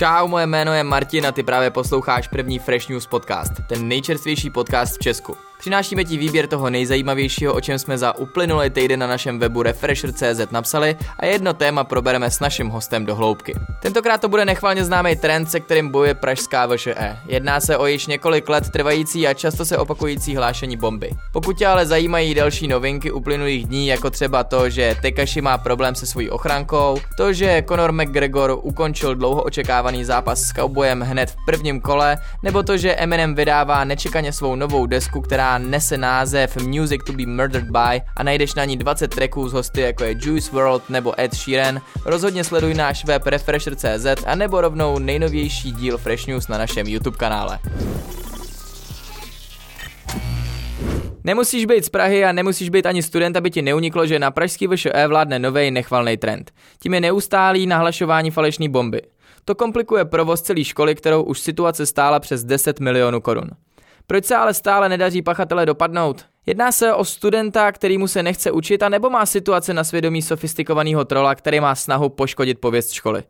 Čau, moje jméno je Martin a ty právě posloucháš první Fresh News podcast, ten nejčerstvější podcast v Česku. Přinášíme ti výběr toho nejzajímavějšího, o čem jsme za uplynulý týden na našem webu Refresher.cz napsali a jedno téma probereme s naším hostem do hloubky. Tentokrát to bude nechvalně známý trend, se kterým bojuje pražská VŠE. Jedná se o již několik let trvající a často se opakující hlášení bomby. Pokud tě ale zajímají další novinky uplynulých dní, jako třeba to, že Tekashi má problém se svojí ochrankou, to, že Conor McGregor ukončil dlouho očekávaný zápas s Cowboyem hned v prvním kole, nebo to, že Eminem vydává nečekaně svou novou desku, která nese název Music to be Murdered by a najdeš na ní 20 tracků z hosty jako je Juice WRLD nebo Ed Sheeran. Rozhodně sleduj náš web Refresher.cz a nebo rovnou nejnovější díl Fresh News na našem YouTube kanále. Nemusíš být z Prahy a nemusíš být ani student, aby ti neuniklo, že na pražský VŠE vládne nový nechvalný trend. Tím je neustálý nahlašování falešné bomby. To komplikuje provoz celé školy, kterou už situace stála přes 10 milionů korun. Proč se ale stále nedaří pachatele dopadnout? Jedná se o studenta, který mu se nechce učit a nebo má situace na svědomí sofistikovaného trola, který má snahu poškodit pověst školy.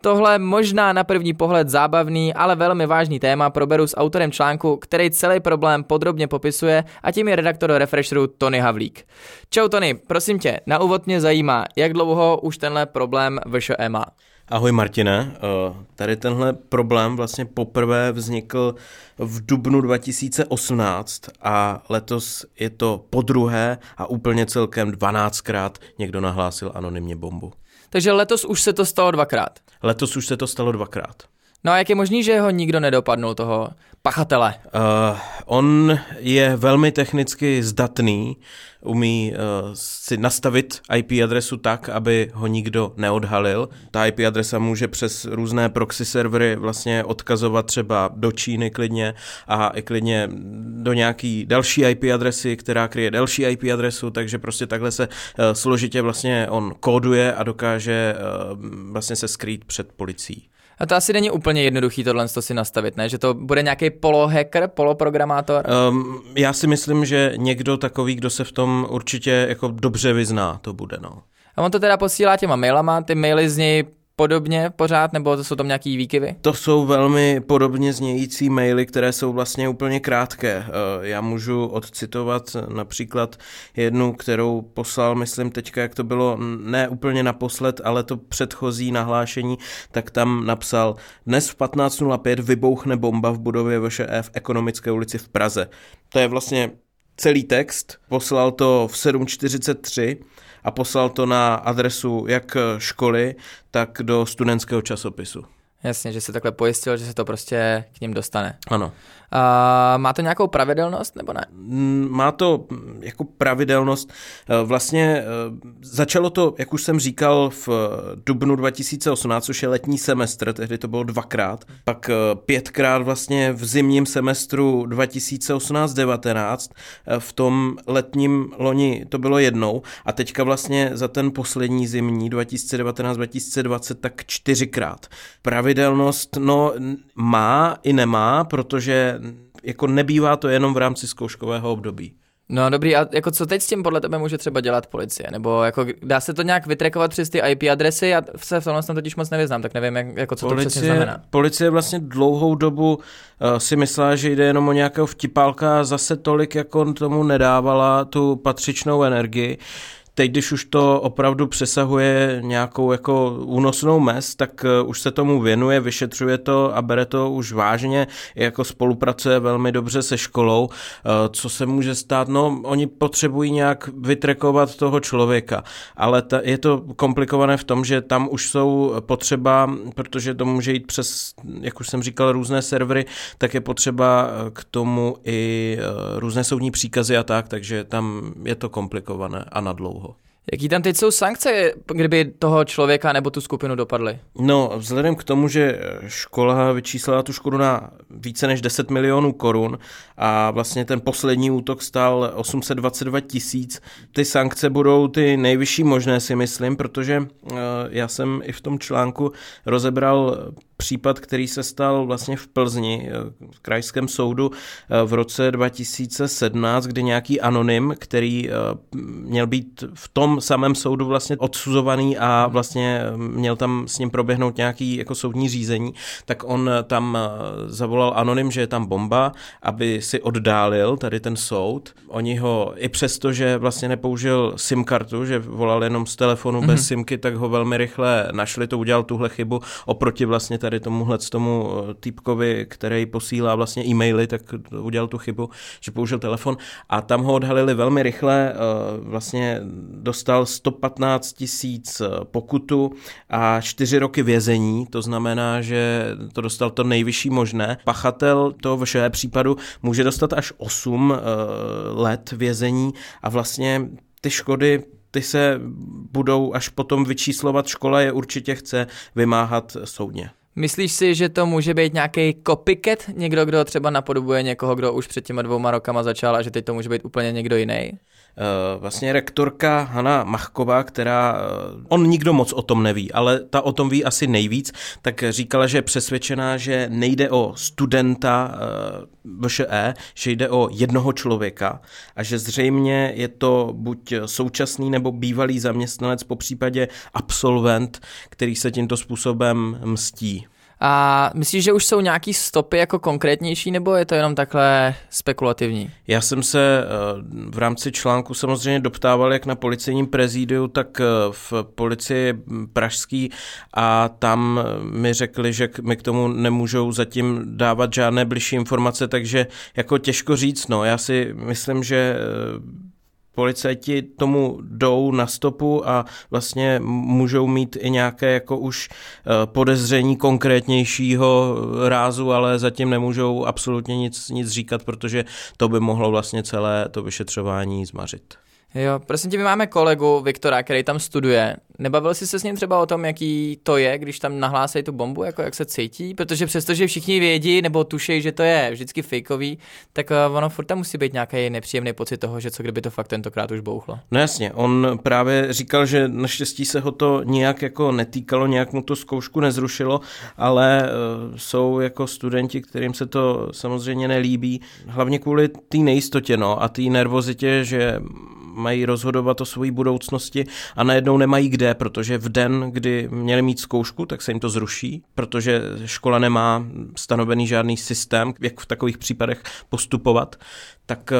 Tohle možná na první pohled zábavný, ale velmi vážný téma proberu s autorem článku, který celý problém podrobně popisuje a tím je redaktor Refresheru Tony Havlík. Čau Tony, prosím tě, na úvod mě zajímá, jak dlouho už tenhle problém VŠE má. Ahoj Martine, eh, tady tenhle problém vlastně poprvé vznikl v dubnu 2018 a letos je to po druhé a úplně celkem 12krát někdo nahlásil anonymně bombu. Takže letos už se to stalo dvakrát. Letos už se to stalo dvakrát. No a jak je možný, že ho nikdo nedopadnul, toho pachatele? Uh, on je velmi technicky zdatný, umí uh, si nastavit IP adresu tak, aby ho nikdo neodhalil. Ta IP adresa může přes různé proxy servery vlastně odkazovat třeba do Číny klidně a i klidně do nějaký další IP adresy, která kryje další IP adresu, takže prostě takhle se uh, složitě vlastně on kóduje a dokáže uh, vlastně se skrýt před policií. A to asi není úplně jednoduchý tohle si nastavit, ne? Že to bude nějaký polohacker, poloprogramátor? Um, já si myslím, že někdo takový, kdo se v tom určitě jako dobře vyzná, to bude, no. A on to teda posílá těma mailama, ty maily z něj podobně pořád, nebo to jsou tam nějaký výkyvy? To jsou velmi podobně znějící maily, které jsou vlastně úplně krátké. Eh, já můžu odcitovat například jednu, kterou poslal, myslím teďka, jak to bylo, ne úplně naposled, ale to předchozí nahlášení, tak tam napsal, dnes v 15.05 vybouchne bomba v budově VŠE v Ekonomické ulici v Praze. To je vlastně celý text, poslal to v 7.43 a poslal to na adresu jak školy, tak do studentského časopisu. Jasně, že se takhle pojistil, že se to prostě k ním dostane. Ano. Má to nějakou pravidelnost nebo ne? Mm, má to jako pravidelnost. E, vlastně e, začalo to, jak už jsem říkal, v dubnu 2018, což je letní semestr, tehdy to bylo dvakrát, pak pětkrát vlastně v zimním semestru 2018-19, v tom letním loni to bylo jednou a teďka vlastně za ten poslední zimní 2019-2020 tak čtyřikrát. Pravidelnost, no má i nemá, protože jako nebývá to jenom v rámci zkouškového období. No dobrý, a jako co teď s tím podle tebe může třeba dělat policie? Nebo jako dá se to nějak vytrekovat přes ty IP adresy? Já se v tomhle totiž moc nevyznám, tak nevím, jak, jako co policie, to přesně znamená. Policie vlastně dlouhou dobu uh, si myslela, že jde jenom o nějakého vtipálka a zase tolik jako tomu nedávala tu patřičnou energii. Teď, když už to opravdu přesahuje nějakou jako únosnou mez, tak eh, už se tomu věnuje, vyšetřuje to a bere to už vážně, jako spolupracuje velmi dobře se školou. Eh, co se může stát? No, oni potřebují nějak vytrekovat toho člověka, ale ta, je to komplikované v tom, že tam už jsou potřeba, protože to může jít přes, jak už jsem říkal, různé servery, tak je potřeba eh, k tomu i různé soudní příkazy a tak, takže tam je to komplikované a nadlouho. Jaký tam teď jsou sankce, kdyby toho člověka nebo tu skupinu dopadly? No, vzhledem k tomu, že škola vyčíslila tu škodu na více než 10 milionů korun a vlastně ten poslední útok stál 822 tisíc, ty sankce budou ty nejvyšší možné, si myslím, protože uh, já jsem i v tom článku rozebral případ, který se stal vlastně v Plzni, eh, v krajském soudu eh, v roce 2017, kdy nějaký anonym, který měl být v tom samém soudu vlastně odsuzovaný a vlastně měl tam s ním proběhnout nějaký jako soudní řízení, tak on tam zavolal anonym, že je tam bomba, aby si oddálil tady ten soud. Oni ho i přesto, že vlastně nepoužil SIM kartu, že volal jenom z telefonu mm-hmm. bez mhm. SIMky, tak ho velmi rychle našli, to udělal tuhle chybu oproti vlastně tady tomuhle tomu týpkovi, který posílá vlastně e-maily, tak udělal tu chybu, že použil telefon a tam ho odhalili velmi rychle, vlastně dostal 115 tisíc pokutu a čtyři roky vězení, to znamená, že to dostal to nejvyšší možné. Pachatel toho všeho případu může dostat až 8 let vězení a vlastně ty škody ty se budou až potom vyčíslovat, škola je určitě chce vymáhat soudně. Myslíš si, že to může být nějaký copycat? Někdo, kdo třeba napodobuje někoho, kdo už před těma dvouma rokama začal a že teď to může být úplně někdo jiný? Eh, vlastně rektorka Hana Machková, která, eh, on nikdo moc o tom neví, ale ta o tom ví asi nejvíc, tak říkala, že je přesvědčená, že nejde o studenta VŠE, že jde o jednoho člověka a že zřejmě je to buď současný nebo bývalý zaměstnanec, po případě absolvent, který se tímto způsobem mstí. A myslíš, že už jsou nějaký stopy jako konkrétnější, nebo je to jenom takhle spekulativní? Já jsem se eh, v rámci článku samozřejmě doptával jak na policejním prezídiu, tak eh, v policii pražský a tam eh, mi řekli, že mi k tomu nemůžou zatím dávat žádné bližší informace, takže jako těžko říct, no. Já si myslím, že policajti tomu jdou na stopu a vlastně můžou mít i nějaké jako už eh, podezření konkrétnějšího rázu, ale zatím nemůžou absolutně nic, nic říkat, protože to by mohlo vlastně celé to vyšetřování zmařit. Jo, prosím tě, my máme kolegu Viktora, který tam studuje. Nebavil jsi se s ním třeba o tom, jaký to je, když tam nahlásí tu bombu, jako jak se cítí? Protože přestože všichni vědí nebo tušejí, že to je vždycky fakeový, tak eh, ono furt tam musí být nějaký nepříjemný pocit toho, že co kdyby to fakt tentokrát už bouchlo. No jasně, on právě říkal, že naštěstí se ho to nějak jako netýkalo, nějak mu to zkoušku nezrušilo, ale uh, jsou jako studenti, kterým se to samozřejmě nelíbí, hlavně kvůli té nejistotě no, a té nervozitě, že mají rozhodovat o své budoucnosti a najednou nemají kde, protože v den, kdy měli mít zkoušku, tak se jim to zruší, protože škola nemá stanovený žádný systém, jak v takových případech postupovat, tak eh,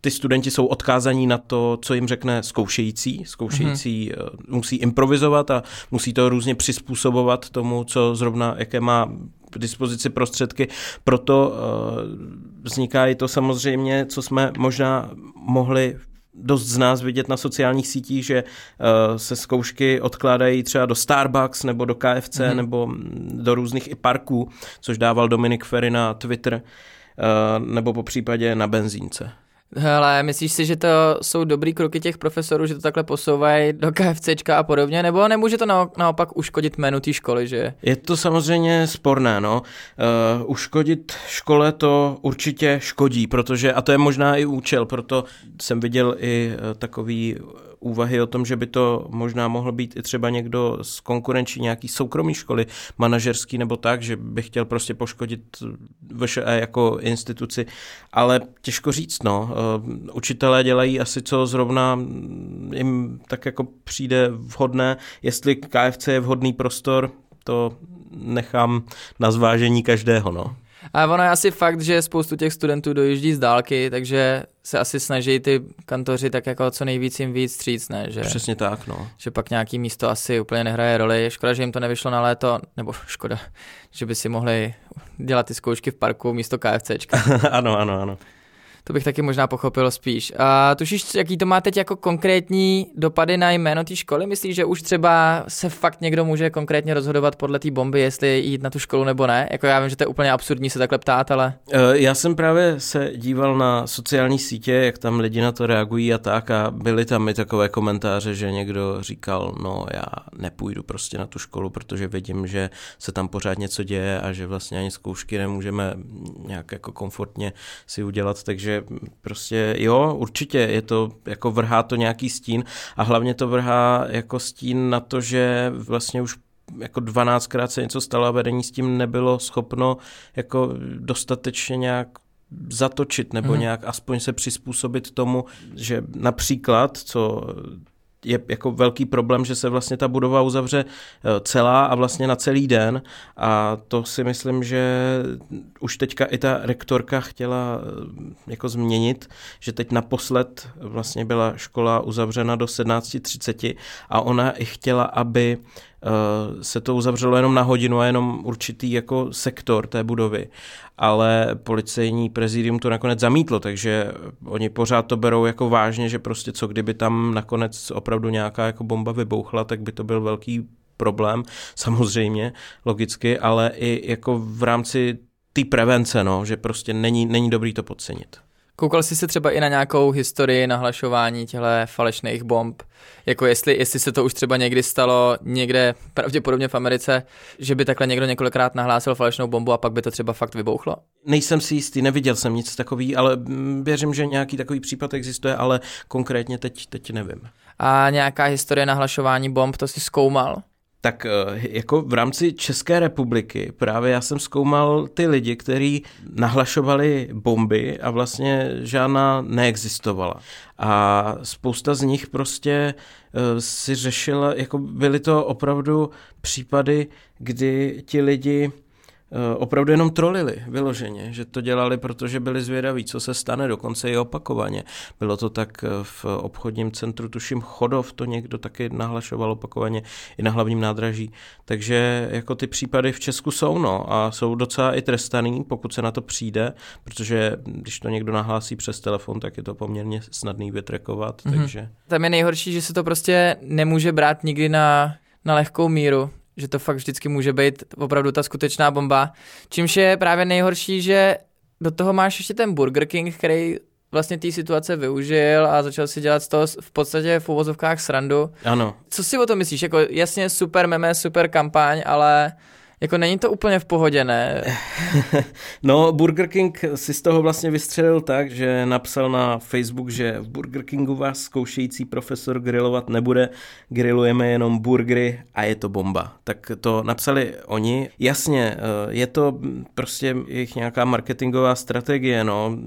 ty studenti jsou odkázaní na to, co jim řekne zkoušející. Zkoušející mm-hmm. musí improvizovat a musí to různě přizpůsobovat tomu, co zrovna, jaké má k dispozici prostředky. Proto uh, vzniká i to samozřejmě, co jsme možná mohli dost z nás vidět na sociálních sítích, že uh, se zkoušky odkládají třeba do Starbucks nebo do KFC mm-hmm. nebo do různých i parků, což dával Dominik Ferry na Twitter, uh, nebo po případě na benzínce. Hele, myslíš si, že to jsou dobrý kroky těch profesorů, že to takhle posouvají do KFCčka a podobně, nebo nemůže to naopak uškodit jménu té školy, že? Je to samozřejmě sporné, no. Uh, uškodit škole to určitě škodí, protože, a to je možná i účel, proto jsem viděl i uh, takový úvahy o tom, že by to možná mohl být i třeba někdo z konkurenční nějaký soukromý školy, manažerský nebo tak, že by chtěl prostě poškodit VŠE jako instituci, ale těžko říct, no. Eh, učitelé dělají asi co zrovna jim tak jako přijde vhodné, jestli KFC je vhodný prostor, to nechám na zvážení každého, no. A ono je asi fakt, že spoustu těch studentů dojíždí z dálky, takže se asi snaží ty kantoři tak jako co nejvíc jim víc stříc, ne? Že, Přesně tak, no. Že pak nějaký místo asi úplně nehraje roli. Škoda, že jim to nevyšlo na léto, nebo škoda, že by si mohli dělat ty zkoušky v parku místo KFCčka. ano, ano, ano. To bych taky možná pochopil spíš. A tušíš, jaký to má teď jako konkrétní dopady na jméno té školy? Myslíš, že už třeba se fakt někdo může konkrétně rozhodovat podle té bomby, jestli jít na tu školu nebo ne? Jako já vím, že to je úplně absurdní se takhle ptát, ale... Eh, já jsem právě se díval na sociální sítě, jak tam lidi na to reagují a tak a byly tam i takové komentáře, že někdo říkal, no já nepůjdu prostě na tu školu, protože vidím, že se tam pořád něco děje a že vlastně ani zkoušky nemůžeme nějak jako komfortně si udělat, takže prostě jo, určitě je to, jako vrhá to nějaký stín a hlavně to vrhá jako stín na to, že vlastně už jako 12krát se něco stalo a vedení s tím nebylo schopno jako dostatečně nějak zatočit nebo hmm. nějak aspoň se přizpůsobit tomu, že například, co je jako velký problém, že se vlastně ta budova uzavře eh, celá a vlastně na celý den. A to si myslím, že už teďka i ta rektorka chtěla eh, jako změnit, že teď naposled vlastně byla škola uzavřena do 17.30 a ona i chtěla, aby se to uzavřelo jenom na hodinu a jenom určitý jako sektor té budovy, ale policejní prezidium to nakonec zamítlo, takže oni pořád to berou jako vážně, že prostě co kdyby tam nakonec opravdu nějaká jako bomba vybouchla, tak by to byl velký problém, samozřejmě, logicky, ale i jako v rámci té prevence, no, že prostě není, není dobrý to podcenit. Koukal jsi se třeba i na nějakou historii nahlašování těchto falešných bomb? Jako jestli, jestli se to už třeba někdy stalo někde, pravděpodobně v Americe, že by takhle někdo několikrát nahlásil falešnou bombu a pak by to třeba fakt vybouchlo? Nejsem si jistý, neviděl jsem nic takový, ale věřím, že nějaký takový případ existuje, ale konkrétně teď, teď nevím. A nějaká historie nahlašování bomb, to si zkoumal? Tak eh, jako v rámci České republiky právě já jsem zkoumal ty lidi, kteří nahlašovali bomby a vlastně žádná neexistovala. A spousta z nich prostě eh, si řešila, jako byly to opravdu případy, kdy ti lidi opravdu jenom trolili vyloženě, že to dělali, protože byli zvědaví, co se stane, dokonce i opakovaně. Bylo to tak eh, v obchodním centru, tuším Chodov, to někdo taky nahlašoval opakovaně i na hlavním nádraží. Takže jako ty případy v Česku jsou, no, a jsou docela i trestaný, pokud se na to přijde, protože když to někdo nahlásí přes telefon, tak je to poměrně snadný vytrekovat, mm-hmm. takže... Tam je nejhorší, že se to prostě nemůže brát nikdy na, na lehkou míru, že to fakt vždycky může být opravdu ta skutečná bomba. Čímž je právě nejhorší, že do toho máš ještě ten Burger King, který vlastně té situace využil a začal si dělat z toho v podstatě v uvozovkách srandu. Ano. Co si o tom myslíš? Jako jasně super meme, super kampaň, ale jako není to úplně v pohodě, ne? no, Burger King si z toho vlastně vystřelil tak, že napsal na Facebook, že v Burger Kingu vás zkoušející profesor grilovat nebude, grillujeme jenom burgery a je to bomba. Tak to napsali oni. Jasně, eh, je to prostě jejich nějaká marketingová strategie, no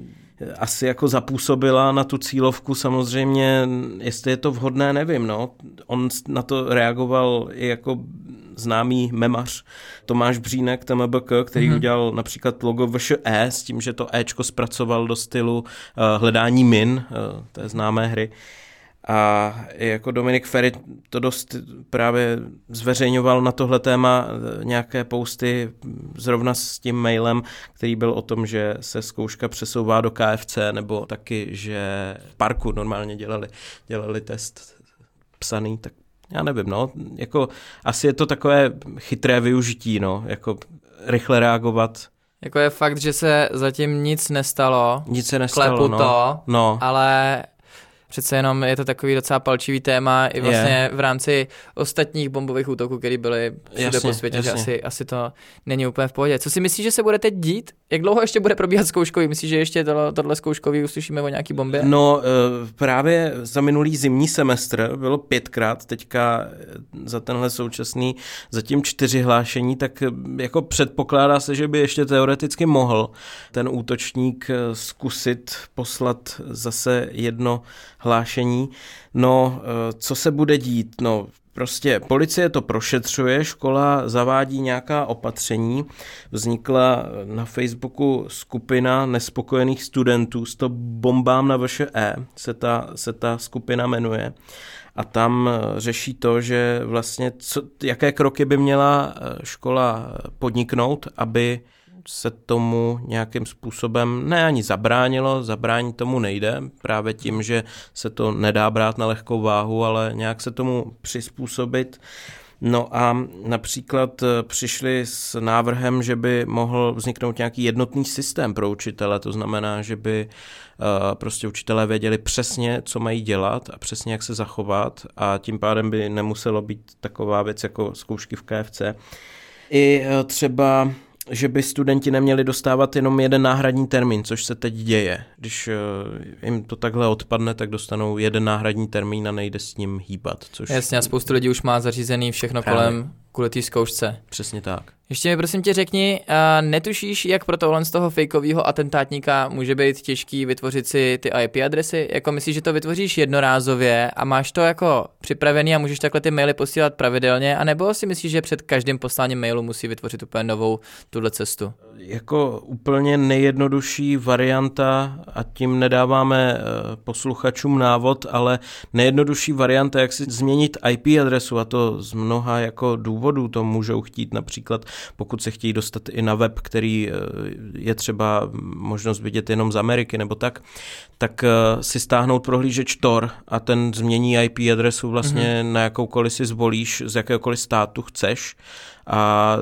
asi jako zapůsobila na tu cílovku samozřejmě, jestli je to vhodné, nevím, no. On na to reagoval i jako známý memař Tomáš Břínek, TMBK, který mm-hmm. udělal například logo VŠE s tím, že to Ečko zpracoval do stylu uh, hledání min, uh, té známé hry. A jako Dominik Ferry to dost právě zveřejňoval na tohle téma eh, nějaké posty zrovna s tím mailem, který byl o tom, že se zkouška přesouvá do KFC, nebo taky, že v parku normálně dělali, dělali test psaný, tak já nevím, no, jako asi je to takové chytré využití, no, jako rychle reagovat. Jako je fakt, že se zatím nic nestalo. Nic se nestalo, Klepu no. to, no. ale přece jenom je to takový docela palčivý téma i vlastně je. v rámci ostatních bombových útoků, které byly všude jasně, po světě, jasně. že asi, asi to není úplně v pohodě. Co si myslíš, že se bude teď dít? Jak dlouho ještě bude probíhat zkouškový? Myslíš, že ještě tohle, tohle zkouškový uslyšíme o nějaký bombě? No eh, právě za minulý zimní semestr bylo pětkrát, teďka eh, za tenhle současný zatím čtyři hlášení, tak eh, jako předpokládá se, že by ještě teoreticky mohl ten útočník zkusit poslat zase jedno hlášení. No, eh, co se bude dít? No, Prostě policie to prošetřuje, škola zavádí nějaká opatření. Vznikla na Facebooku skupina nespokojených studentů s to bombám na VŠE, se ta, se ta skupina jmenuje. A tam eh, řeší to, že vlastně co, jaké kroky by měla eh, škola podniknout, aby se tomu nějakým způsobem ne ani zabránilo, zabránit tomu nejde, právě tím, že se to nedá brát na lehkou váhu, ale nějak se tomu přizpůsobit. No a například eh, přišli s návrhem, že by mohl vzniknout nějaký jednotný systém pro učitele, to znamená, že by eh, prostě učitelé věděli přesně, co mají dělat a přesně, jak se zachovat a tím pádem by nemuselo být taková věc jako zkoušky v KFC. I eh, třeba že by studenti neměli dostávat jenom jeden náhradní termín, což se teď děje. Když eh, jim to takhle odpadne, tak dostanou jeden náhradní termín a nejde s ním hýbat. Což... Jasně, a spoustu lidí už má zařízený všechno Právě. kolem kvůli té zkoušce. Přesně tak. Ještě mi prosím tě řekni, uh, netušíš, jak pro tohle z toho fejkového atentátníka může být těžký vytvořit si ty IP adresy? Jako myslíš, že to vytvoříš jednorázově a máš to jako připravený a můžeš takhle ty maily posílat pravidelně, anebo si myslíš, že před každým posláním mailu musí vytvořit úplně novou tuhle cestu? Jako úplně nejjednodušší varianta, a tím nedáváme posluchačům návod, ale nejjednodušší varianta, jak si změnit IP adresu, a to z mnoha jako důvodů to můžou chtít například pokud se chtějí dostat i na web, který eh, je třeba možnost vidět jenom z Ameriky nebo tak, tak eh, si stáhnout prohlížeč Tor a ten změní IP adresu vlastně mm-hmm. na jakoukoliv si zvolíš, z jakéhokoliv státu chceš a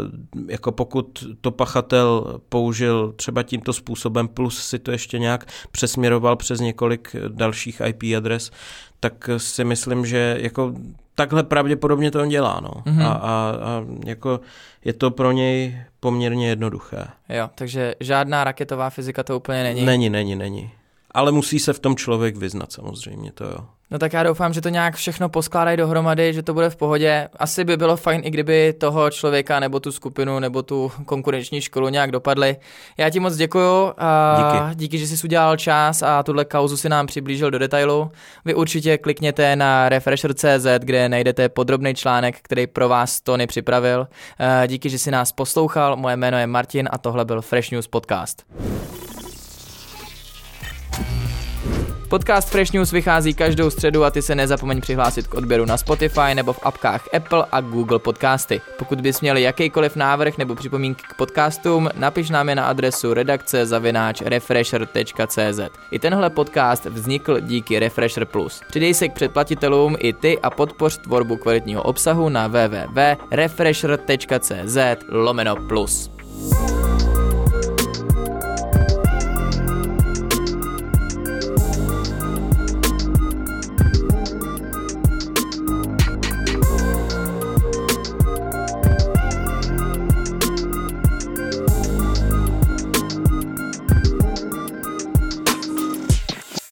jako pokud to pachatel použil třeba tímto způsobem, plus si to ještě nějak přesměroval přes několik dalších IP adres, tak si myslím, že jako takhle pravděpodobně to on dělá, no. Mm-hmm. A, a, a jako je to pro něj poměrně jednoduché. Jo, takže žádná raketová fyzika to úplně není. Není, není, není. Ale musí se v tom člověk vyznat samozřejmě, to jo. No tak já doufám, že to nějak všechno poskládají dohromady, že to bude v pohodě. Asi by bylo fajn, i kdyby toho člověka nebo tu skupinu nebo tu konkurenční školu nějak dopadly. Já ti moc děkuju. A díky. díky, že jsi udělal čas a tuhle kauzu si nám přiblížil do detailu. Vy určitě klikněte na refresher.cz, kde najdete podrobný článek, který pro vás Tony připravil. Díky, že jsi nás poslouchal. Moje jméno je Martin a tohle byl Fresh News Podcast. Podcast Fresh News vychází každou středu a ty se nezapomeň přihlásit k odběru na Spotify nebo v apkách Apple a Google Podcasty. Pokud bys měl jakýkoliv návrh nebo připomínky k podcastům, napiš nám je na adresu redakce zavináč refresher.cz. I tenhle podcast vznikl díky Refresher Plus. Přidej se k předplatitelům i ty a podpoř tvorbu kvalitního obsahu na www.refresher.cz lomeno plus.